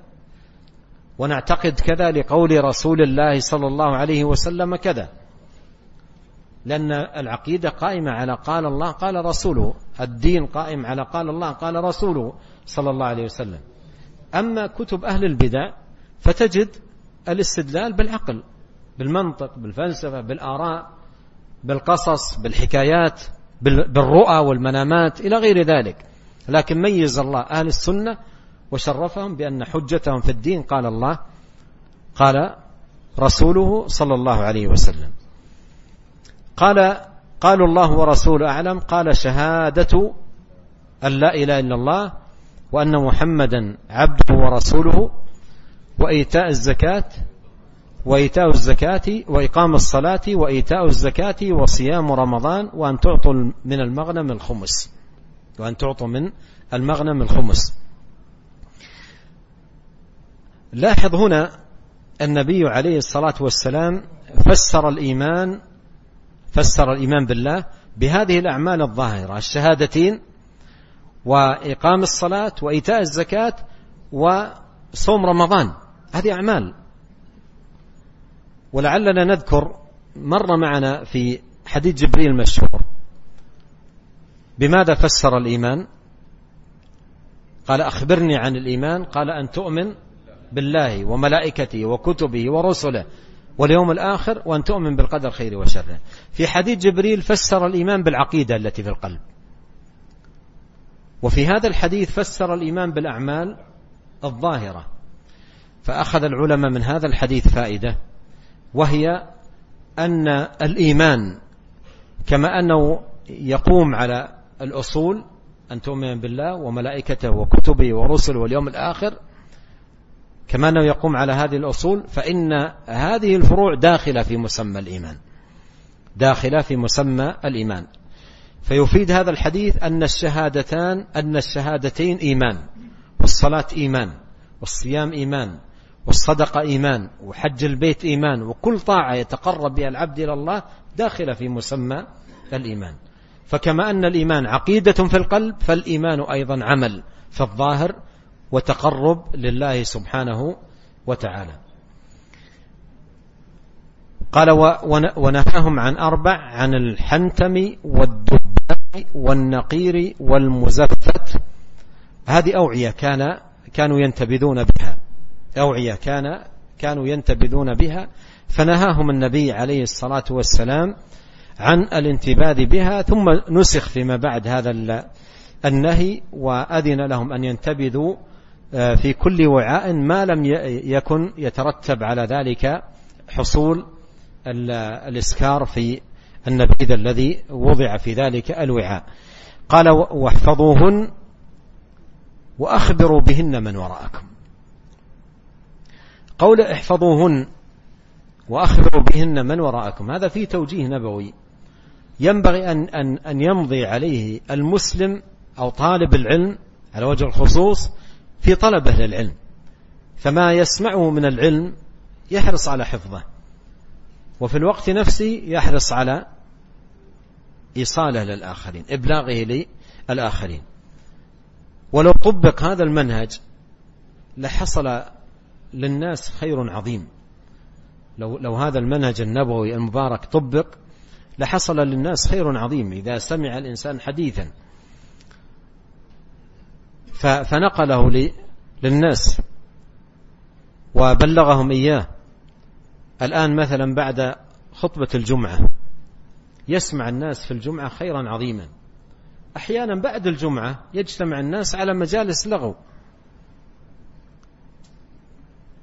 ونعتقد كذا لقول رسول الله صلى الله عليه وسلم كذا. لأن العقيدة قائمة على قال الله قال رسوله. الدين قائم على قال الله قال رسوله صلى الله عليه وسلم. أما كتب أهل البدع فتجد الاستدلال بالعقل بالمنطق بالفلسفة بالآراء بالقصص بالحكايات. بالرؤى والمنامات إلى غير ذلك. لكن ميز الله أهل السنة وشرفهم بأن حجتهم في الدين. قال الله قال رسوله صلى الله عليه وسلم. قال قالوا الله ورسوله أعلم. قال شهادة أن لا إله إلا الله وأن محمدا عبده ورسوله وإيتاء الزكاة وإيتاء الزكاة وإقام الصلاة وإيتاء الزكاة وصيام رمضان وأن تعطوا من المغنم الخمس. وأن تعطوا من المغنم الخمس. لاحظ هنا النبي عليه الصلاة والسلام فسر الإيمان فسر الإيمان بالله بهذه الأعمال الظاهرة الشهادتين وإقام الصلاة وإيتاء الزكاة وصوم رمضان. هذه أعمال ولعلنا نذكر مر معنا في حديث جبريل المشهور. بماذا فسر الإيمان؟ قال أخبرني عن الإيمان قال أن تؤمن بالله وملائكته وكتبه ورسله واليوم الآخر وأن تؤمن بالقدر خير وشره. في حديث جبريل فسر الإيمان بالعقيدة التي في القلب. وفي هذا الحديث فسر الإيمان بالأعمال الظاهرة. فأخذ العلماء من هذا الحديث فائدة. وهي أن الإيمان كما أنه يقوم على الأصول أن تؤمن بالله وملائكته وكتبه ورسله واليوم الآخر كما أنه يقوم على هذه الأصول فإن هذه الفروع داخلة في مسمى الإيمان. داخلة في مسمى الإيمان. فيفيد هذا الحديث أن الشهادتان أن الشهادتين إيمان والصلاة إيمان والصيام إيمان والصدقة إيمان وحج البيت إيمان وكل طاعة يتقرب بها العبد إلى الله داخلة في مسمى الإيمان. فكما أن الإيمان عقيدة في القلب فالإيمان أيضا عمل في الظاهر وتقرب لله سبحانه وتعالى. قال ونهاهم عن أربع عن الحنتم والدباء والنقير والمزفت. هذه أوعية كان كانوا ينتبذون بها. أوعية كان كانوا ينتبذون بها فنهاهم النبي عليه الصلاة والسلام عن الانتباذ بها ثم نسخ فيما بعد هذا النهي وأذن لهم أن ينتبذوا آه، في كل وعاء ما لم يكن يترتب على ذلك حصول الإسكار في النبيذ الذي وضع في ذلك الوعاء. قال واحفظوهن وأخبروا بهن من وراءكم. قول احفظوهن وأخبروا بهن من وراءكم. هذا فيه توجيه نبوي. ينبغي أن, أن, أن يمضي عليه المسلم أو طالب العلم على وجه الخصوص في طلبه للعلم فما يسمعه من العلم يحرص على حفظه. وفي الوقت نفسه يحرص على إيصاله للآخرين إبلاغه للآخرين. ولو طبق هذا المنهج لحصل للناس خير عظيم. لو, لو هذا المنهج النبوي المبارك طبق لحصل للناس خير عظيم إذا سمع الإنسان حديثا. فنقله للناس وبلغهم إياه. الآن مثلا بعد خطبة الجمعة يسمع الناس في الجمعة خيرا عظيما. أحيانا بعد الجمعة يجتمع الناس على مجالس لغو.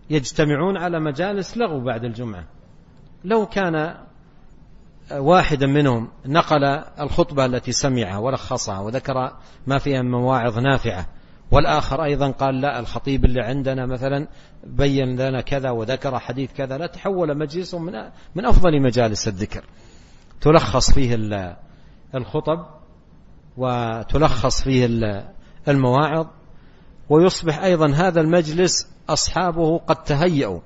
يجتمعون على مجالس لغو بعد الجمعة. لو كان واحدا منهم نقل الخطبة التي سمعها ولخصها وذكر ما فيها من مواعظ نافعة والآخر أيضا قال لا الخطيب اللي عندنا مثلا بين لنا كذا وذكر حديث كذا لا تحول مجلس من من أفضل مجالس الذكر. تلخص فيه الخطب وتلخص فيه المواعظ ويصبح أيضا هذا المجلس أصحابه قد تهيأوا.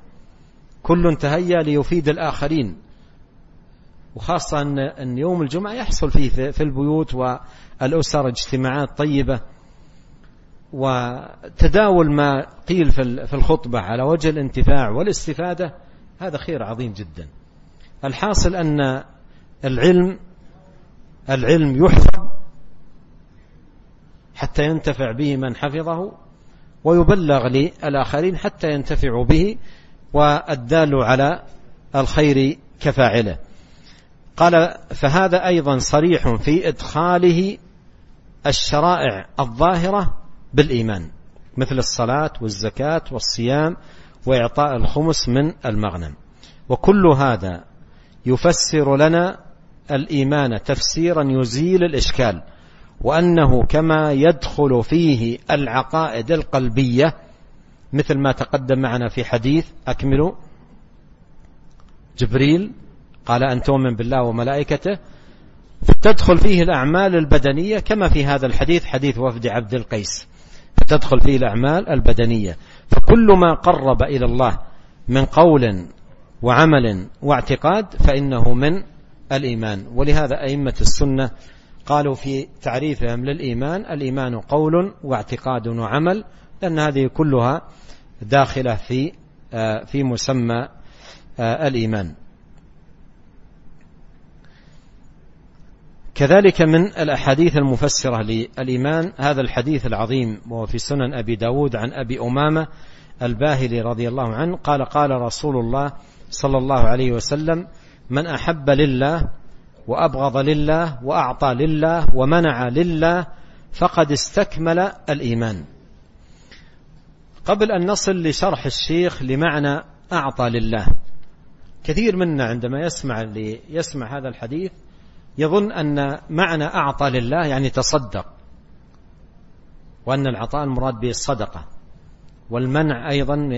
كل تهيأ ليفيد الآخرين. وخاصة أن يوم الجمعة يحصل فيه في البيوت والأسر اجتماعات طيبة. وتداول ما قيل في الخطبة على وجه الانتفاع والاستفادة هذا خير عظيم جدا. الحاصل أن العلم العلم يحفظ حتى ينتفع به من حفظه ويبلغ للآخرين حتى ينتفعوا به والدال على الخير كفاعله. قال فهذا أيضا صريح في إدخاله الشرائع الظاهرة بالإيمان مثل الصلاة والزكاة والصيام وإعطاء الخمس من المغنم. وكل هذا يفسر لنا الإيمان تفسيرا يزيل الإشكال وأنه كما يدخل فيه العقائد القلبية مثل ما تقدم معنا في حديث أكملوا. جبريل قال أن تؤمن بالله وملائكته. تدخل فيه الأعمال البدنية كما في هذا الحديث حديث وفد عبد القيس. تدخل فيه الأعمال البدنية. فكل ما قرب إلى الله من قول وعمل واعتقاد فإنه من الإيمان. ولهذا أئمة السنة قالوا في تعريفهم للإيمان الإيمان قول واعتقاد وعمل لأن هذه كلها داخلة في آه، في مسمى آه، الإيمان. كذلك من الأحاديث المفسرة للإيمان هذا الحديث العظيم وهو في سنن أبي داود عن أبي أمامة الباهلي رضي الله عنه قال قال رسول الله صلى الله عليه وسلم من أحب لله وأبغض لله وأعطى لله ومنع لله فقد استكمل الإيمان. قبل أن نصل لشرح الشيخ لمعنى أعطى لله كثير منا عندما يسمع يسمع هذا الحديث يظن أن معنى أعطى لله يعني تصدق وأن العطاء المراد به الصدقة والمنع أيضا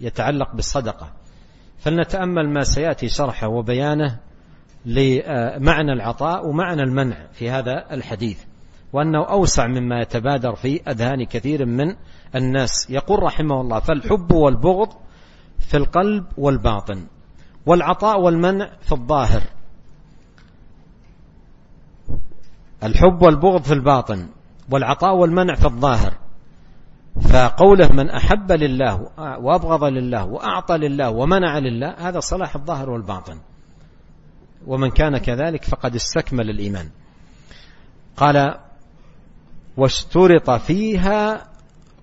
يتعلق بالصدقة. فلنتأمل ما سيأتي شرحه وبيانه لمعنى العطاء ومعنى المنع في هذا الحديث وأنه أوسع مما يتبادر في أذهان كثير من الناس. يقول رحمه الله فالحب والبغض في القلب والباطن والعطاء والمنع في الظاهر. الحب والبغض في الباطن والعطاء والمنع في الظاهر. فقوله من أحب لله وأبغض لله وأعطى لله ومنع لله هذا صلاح الظاهر والباطن. ومن كان كذلك فقد استكمل الإيمان. قال واشترط فيها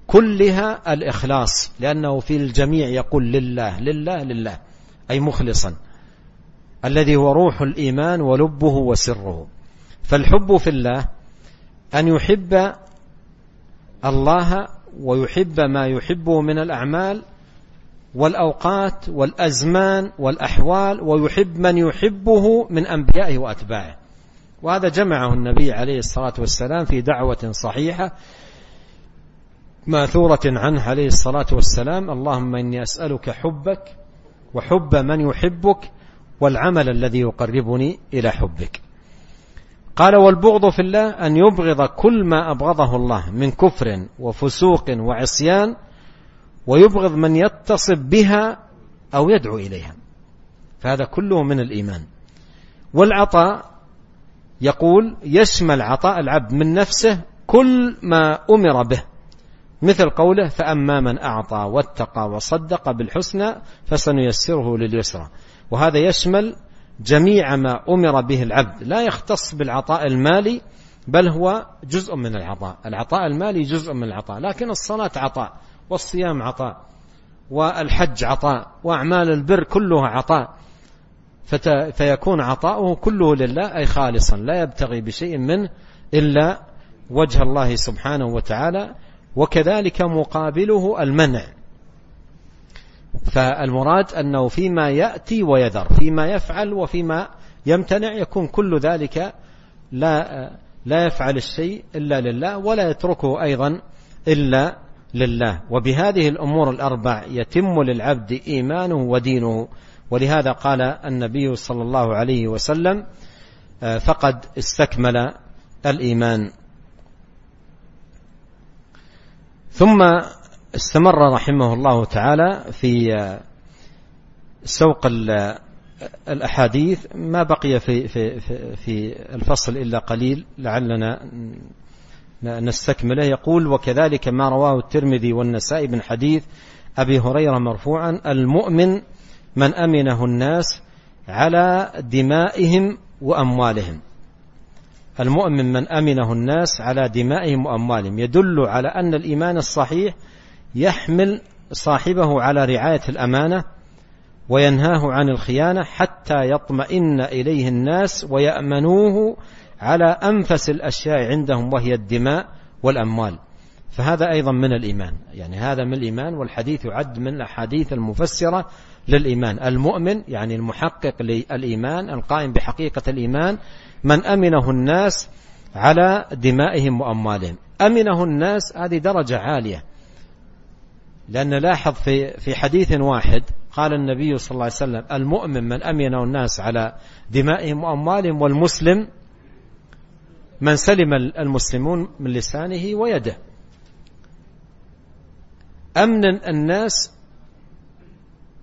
كلها الإخلاص لأنه في الجميع يقول لله لله لله أي مخلصا الذي هو روح الإيمان ولبه وسره. فالحب في الله أن يحب الله ويحب ما يحبه من الأعمال والأوقات والأزمان والأحوال ويحب من يحبه من أنبيائه وأتباعه. وهذا جمعه النبي عليه الصلاة والسلام في دعوة صحيحة ماثورة عنه عليه الصلاة والسلام. اللهم إني أسألك حبك وحب من يحبك والعمل الذي يقربني إلى حبك. قال والبغض في الله أن يبغض كل ما أبغضه الله من كفر وفسوق وعصيان ويبغض من يتصف بها أو يدعو إليها. فهذا كله من الإيمان. والعطاء يقول يشمل عطاء العبد من نفسه كل ما أمر به. مثل قوله فأما من أعطى واتقى وصدق بالحسنى فسنيسره لليسرى. وهذا يشمل جميع ما أمر به العبد. لا يختص بالعطاء المالي بل هو جزء من العطاء. العطاء المالي جزء من العطاء لكن الصلاة عطاء. والصيام عطاء والحج عطاء وأعمال البر كلها عطاء. فيكون عطاؤه كله لله أي خالصا لا يبتغي بشيء منه إلا وجه الله سبحانه وتعالى وكذلك مقابله المنع. فالمراد أنه فيما يأتي ويذر فيما يفعل وفيما يمتنع يكون كل ذلك لا لا يفعل الشيء إلا لله ولا يتركه أيضا إلا لله. وبهذه الأمور الأربع يتم للعبد إيمانه ودينه. ولهذا قال النبي صلى الله عليه وسلم فقد استكمل الإيمان. ثم استمر رحمه الله تعالى في سوق الأحاديث. ما بقي في, في, في, في الفصل إلا قليل لعلنا نستكمله. يقول وكذلك ما رواه الترمذي والنسائي من حديث أبي هريرة مرفوعا المؤمن من أمنه الناس على دمائهم وأموالهم. المؤمن من أمنه الناس على دمائهم وأموالهم. يدل على أن الإيمان الصحيح يحمل صاحبه على رعاية الأمانة وينهاه عن الخيانة حتى يطمئن إليه الناس ويأمنوه على أنفس الأشياء عندهم وهي الدماء والأموال. فهذا أيضا من الإيمان. يعني هذا من الإيمان والحديث يعد من الأحاديث المفسرة للإيمان. المؤمن يعني المحقق للإيمان القائم بحقيقة الإيمان من أمنه الناس على دمائهم وأموالهم. أمنه الناس هذه درجة عالية. لأن لاحظ في في حديث واحد قال النبي صلى الله عليه وسلم المؤمن من أمنه الناس على دمائهم وأموالهم والمسلم من سلم المسلمون من لسانه ويده. أمن الناس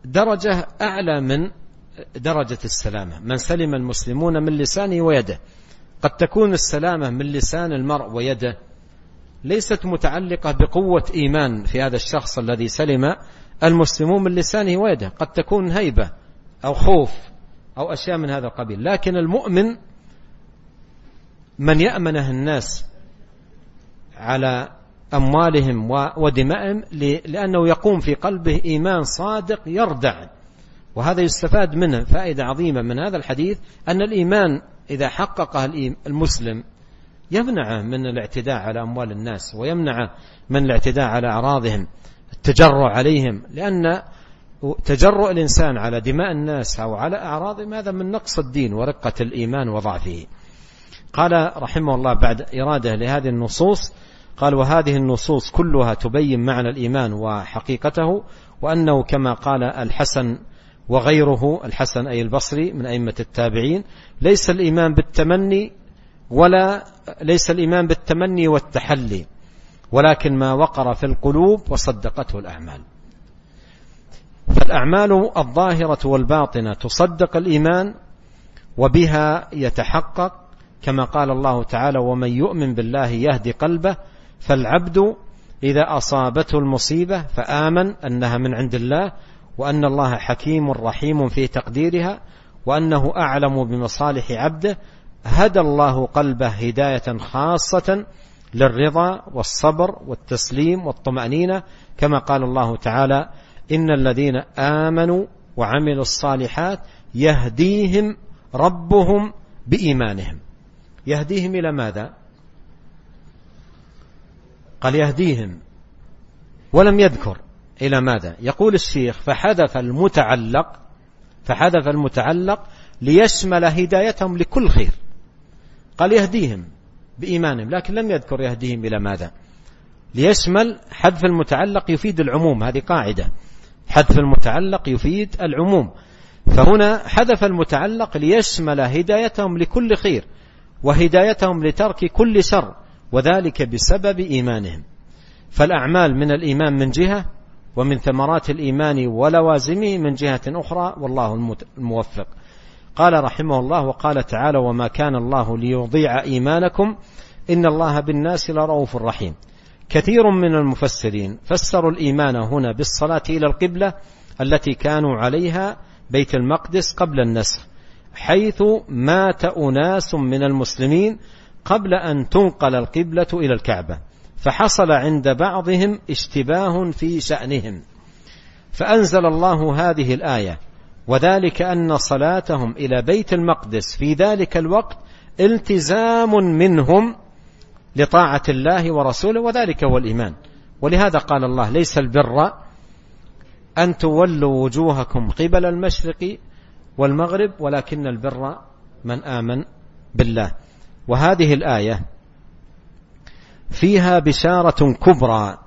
درجة أعلى من درجة السلامة. من سلم المسلمون من لسانه ويده. قد تكون السلامة من لسان المرء ويده ليست متعلقة بقوة إيمان في هذا الشخص الذي سلم المسلمون من لسانه ويده. قد تكون هيبة أو خوف أو أشياء من هذا القبيل. لكن المؤمن من يأمنه الناس على أموالهم ودمائهم لأنه يقوم في قلبه إيمان صادق يردع. وهذا يستفاد منه فائدة عظيمة من هذا الحديث أن الإيمان إذا حققه المسلم يمنعه من الاعتداء على أموال الناس ويمنعه من الاعتداء على أعراضهم التجرع عليهم. لأن تجرؤ الإنسان على دماء الناس أو على أعراضهم هذا من نقص الدين ورقة الإيمان وضعفه. قال رحمه الله بعد إرادة لهذه النصوص قال وهذه النصوص كلها تبين معنى الإيمان وحقيقته وأنه كما قال الحسن وغيره الحسن أي البصري من أئمة التابعين ليس الإيمان بالتمني ولا ليس الإيمان بالتمني والتحلي ولكن ما وقر في القلوب وصدقته الأعمال. فالأعمال الظاهرة والباطنة تصدق الإيمان وبها يتحقق كما قال الله تعالى ومن يؤمن بالله يهدي قلبه فالعبد إذا أصابته المصيبة فآمن أنها من عند الله وأن الله حكيم رحيم في تقديرها وأنه أعلم بمصالح عبده هدى الله قلبه هداية خاصة للرضا والصبر والتسليم والطمأنينة كما قال الله تعالى إن الذين آمنوا وعملوا الصالحات يهديهم ربهم بإيمانهم. يهديهم إلى ماذا؟ قال يهديهم. ولم يذكر إلى ماذا. يقول الشيخ فحذف المتعلق فحذف المتعلق ليشمل هدايتهم لكل خير. قال يهديهم بإيمانهم لكن لم يذكر يهديهم إلى ماذا. ليشمل حذف المتعلق يفيد العموم هذه قاعدة. حذف المتعلق يفيد العموم. فهنا حذف المتعلق ليشمل هدايتهم لكل خير. وهدايتهم لترك كل شر وذلك بسبب إيمانهم. فالأعمال من الإيمان من جهة ومن ثمرات الإيمان ولوازمه من جهة أخرى والله الموفق. قال رحمه الله وقال تعالى وما كان الله ليضيع إيمانكم إن الله بالناس لرؤوف رحيم. كثير من المفسرين فسروا الإيمان هنا بالصلاة إلى القبلة التي كانوا عليها بيت المقدس قبل النسخ. حيث مات أناس من المسلمين قبل أن تنقل القبلة إلى الكعبة فحصل عند بعضهم اشتباه في شأنهم. فأنزل الله هذه الآية وذلك أن صلاتهم إلى بيت المقدس في ذلك الوقت التزام منهم لطاعة الله ورسوله وذلك هو الإيمان. ولهذا قال الله ليس البر أن تولوا وجوهكم قبل المشرق والمغرب ولكن البر من آمن بالله. وهذه الآية فيها بشارة كبرى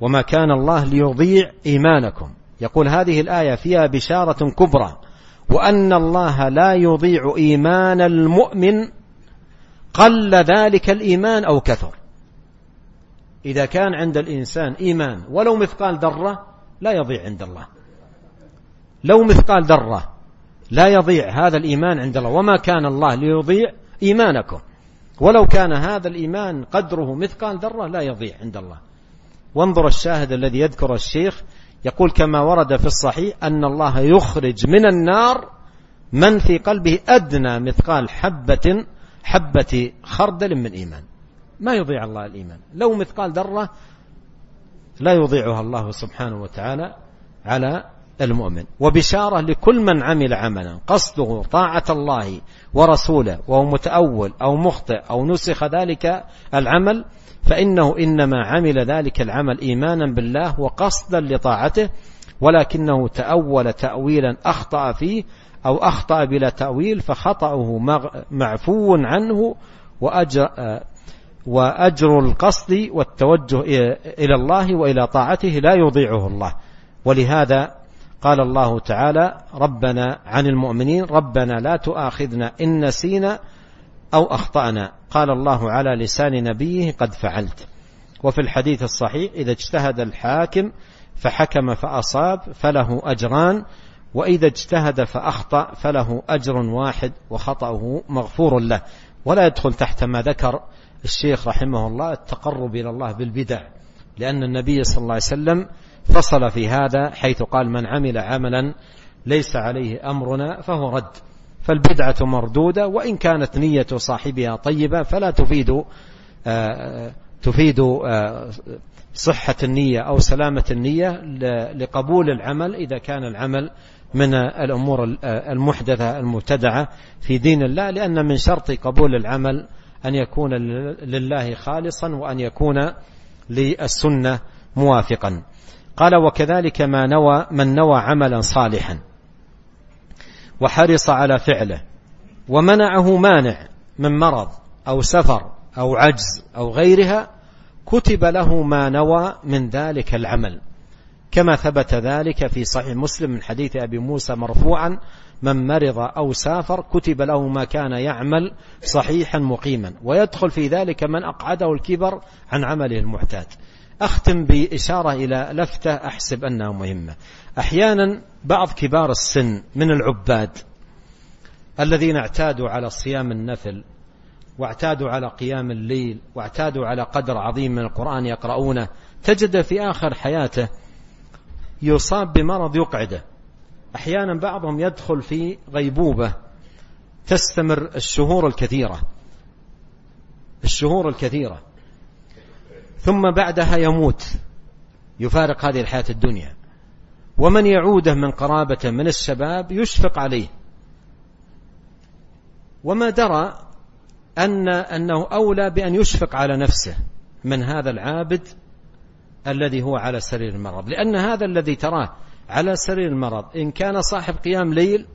وما كان الله ليضيع إيمانكم. يقول هذه الآية فيها بشارة كبرى وأن الله لا يضيع إيمان المؤمن قل ذلك الإيمان أو كثر. إذا كان عند الإنسان إيمان ولو مثقال ذرة لا يضيع عند الله. لو مثقال ذرة لا يضيع هذا الإيمان عند الله. وما كان الله ليضيع إيمانكم. ولو كان هذا الإيمان قدره مثقال ذرة لا يضيع عند الله. وانظر الشاهد الذي يذكر الشيخ يقول كما ورد في الصحيح أن الله يخرج من النار من في قلبه أدنى مثقال حبة حبة خردل من إيمان. ما يضيع الله الإيمان. لو مثقال ذرة لا يضيعها الله سبحانه وتعالى على المؤمن وبشارة لكل من عمل عملا. قصده طاعة الله ورسوله وهو متأول أو مخطئ أو نسخ ذلك العمل فإنه إنما عمل ذلك العمل إيمانا بالله وقصدا لطاعته ولكنه تأول تأويلا أخطأ فيه أو أخطأ بلا تأويل فخطأه معفو عنه وأجر, وأجر القصد والتوجه إلى الله وإلى طاعته لا يضيعه الله. ولهذا قال الله تعالى ربنا عن المؤمنين ربنا لا تؤاخذنا إن نسينا أو أخطأنا. قال الله على لسان نبيه قد فعلت. وفي الحديث الصحيح إذا اجتهد الحاكم فحكم فأصاب فله أجران وإذا اجتهد فأخطأ فله أجر واحد وخطأه مغفور له. ولا يدخل تحت ما ذكر الشيخ رحمه الله التقرب إلى الله بالبدع لأن النبي صلى الله عليه وسلم فصل في هذا حيث قال من عمل عملا ليس عليه أمرنا فهو رد. فالبدعة مردودة وإن كانت نية صاحبها طيبة فلا تفيد آه، تفيد آه، صحة النية أو سلامة النية لقبول العمل إذا كان العمل من الأمور المحدثة المبتدعة في دين الله لأن من شرط قبول العمل أن يكون لله خالصا وأن يكون للسنة موافقا. قال وكذلك ما نوى من نوى عملا صالحا وحرص على فعله ومنعه مانع من مرض أو سفر أو عجز أو غيرها كتب له ما نوى من ذلك العمل. كما ثبت ذلك في صحيح مسلم من حديث أبي موسى مرفوعا من مرض أو سافر كتب له ما كان يعمل صحيحا مقيما. ويدخل في ذلك من أقعده الكبر عن عمله المعتاد أختم بإشارة إلى لفتة أحسب أنها مهمة. أحيانا بعض كبار السن من العباد الذين اعتادوا على صيام النفل واعتادوا على قيام الليل واعتادوا على قدر عظيم من القرآن يقرؤونه تجد في آخر حياته يصاب بمرض يقعده. أحيانا بعضهم يدخل في غيبوبة تستمر الشهور الكثيرة. الشهور الكثيرة. ثم بعدها يموت. يفارق هذه الحياة الدنيا. ومن يعوده من قرابة من الشباب يشفق عليه. وما درى أن أنه أولى بأن يشفق على نفسه من هذا العابد الذي هو على سرير المرض. لأن هذا الذي تراه على سرير المرض إن كان صاحب قيام ليل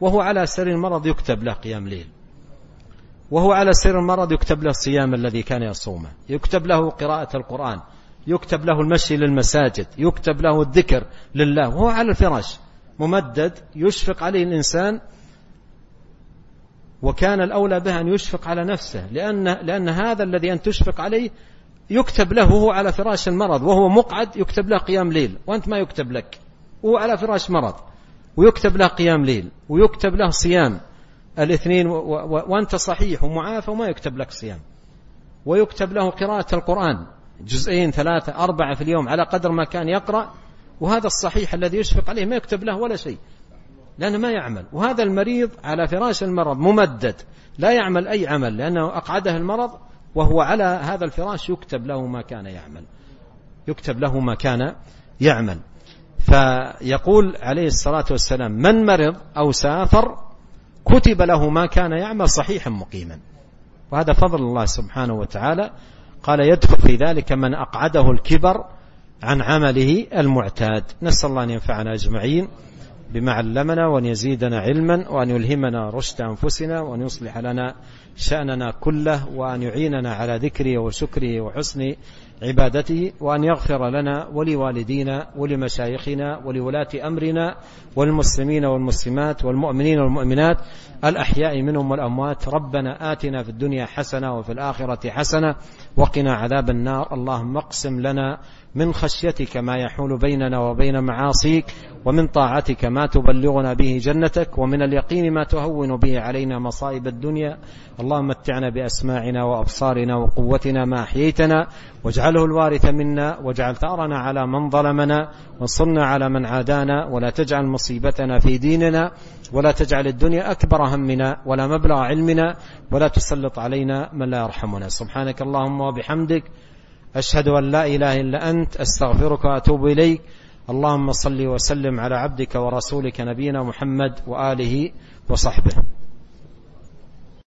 وهو على سرير المرض يكتب له قيام ليل. وهو على سرير المرض يكتب له الصيام الذي كان يصومه. يكتب له قراءة القرآن. يكتب له المشي للمساجد. يكتب له الذكر لله. وهو على الفراش. ممدد يشفق عليه الإنسان وكان الأولى به أن يشفق على نفسه. لأن, لأن هذا الذي أن تشفق عليه يكتب له وهو على فراش المرض. وهو مقعد يكتب له قيام ليل. وأنت ما يكتب لك. وهو على فراش مرض. ويكتب له قيام ليل. ويكتب له صيام. الاثنين وأنت صحيح ومعافى وما يكتب لك صيام. ويكتب له قراءة القرآن. جزئين ثلاثة أربعة في اليوم على قدر ما كان يقرأ. وهذا الصحيح الذي يشفق عليه ما يكتب له ولا شيء. لأنه ما يعمل. وهذا المريض على فراش المرض ممدد. لا يعمل أي عمل لأنه أقعده المرض وهو على هذا الفراش يكتب له ما كان يعمل. يكتب له ما كان يعمل. فيقول عليه الصلاة والسلام من مرض أو سافر كتب له ما كان يعمل صحيحا مقيما. وهذا فضل الله سبحانه وتعالى. قال يدخل في ذلك من أقعده الكبر عن عمله المعتاد. نسأل الله أن ينفعنا أجمعين بما علمنا وأن يزيدنا علما وأن يلهمنا رشد أنفسنا وأن يصلح لنا شأننا كله وأن يعيننا على ذكره وشكره وحسن عبادته وأن يغفر لنا ولوالدينا ولمشايخنا ولولاة أمرنا والمسلمين والمسلمات والمؤمنين والمؤمنات الأحياء منهم والأموات. ربنا آتنا في الدنيا حسنة وفي الآخرة حسنة وقنا عذاب النار. اللهم اقسم لنا من خشيتك ما يحول بيننا وبين معاصيك ومن طاعتك ما تبلغنا به جنتك ومن اليقين ما تهون به علينا مصائب الدنيا. اللهم متعنا بأسماعنا وأبصارنا وقوتنا ما أحييتنا واجعله الوارث منا واجعل ثأرنا على من ظلمنا وانصرنا على من عادانا ولا تجعل مصيبتنا في ديننا ولا تجعل الدنيا أكبر همنا ولا مبلغ علمنا ولا تسلط علينا من لا يرحمنا. سبحانك اللهم وبحمدك أشهد أن لا إله إلا أنت أستغفرك وأتوب إليك. اللهم صل وسلم على عبدك ورسولك نبينا محمد وآله وصحبه.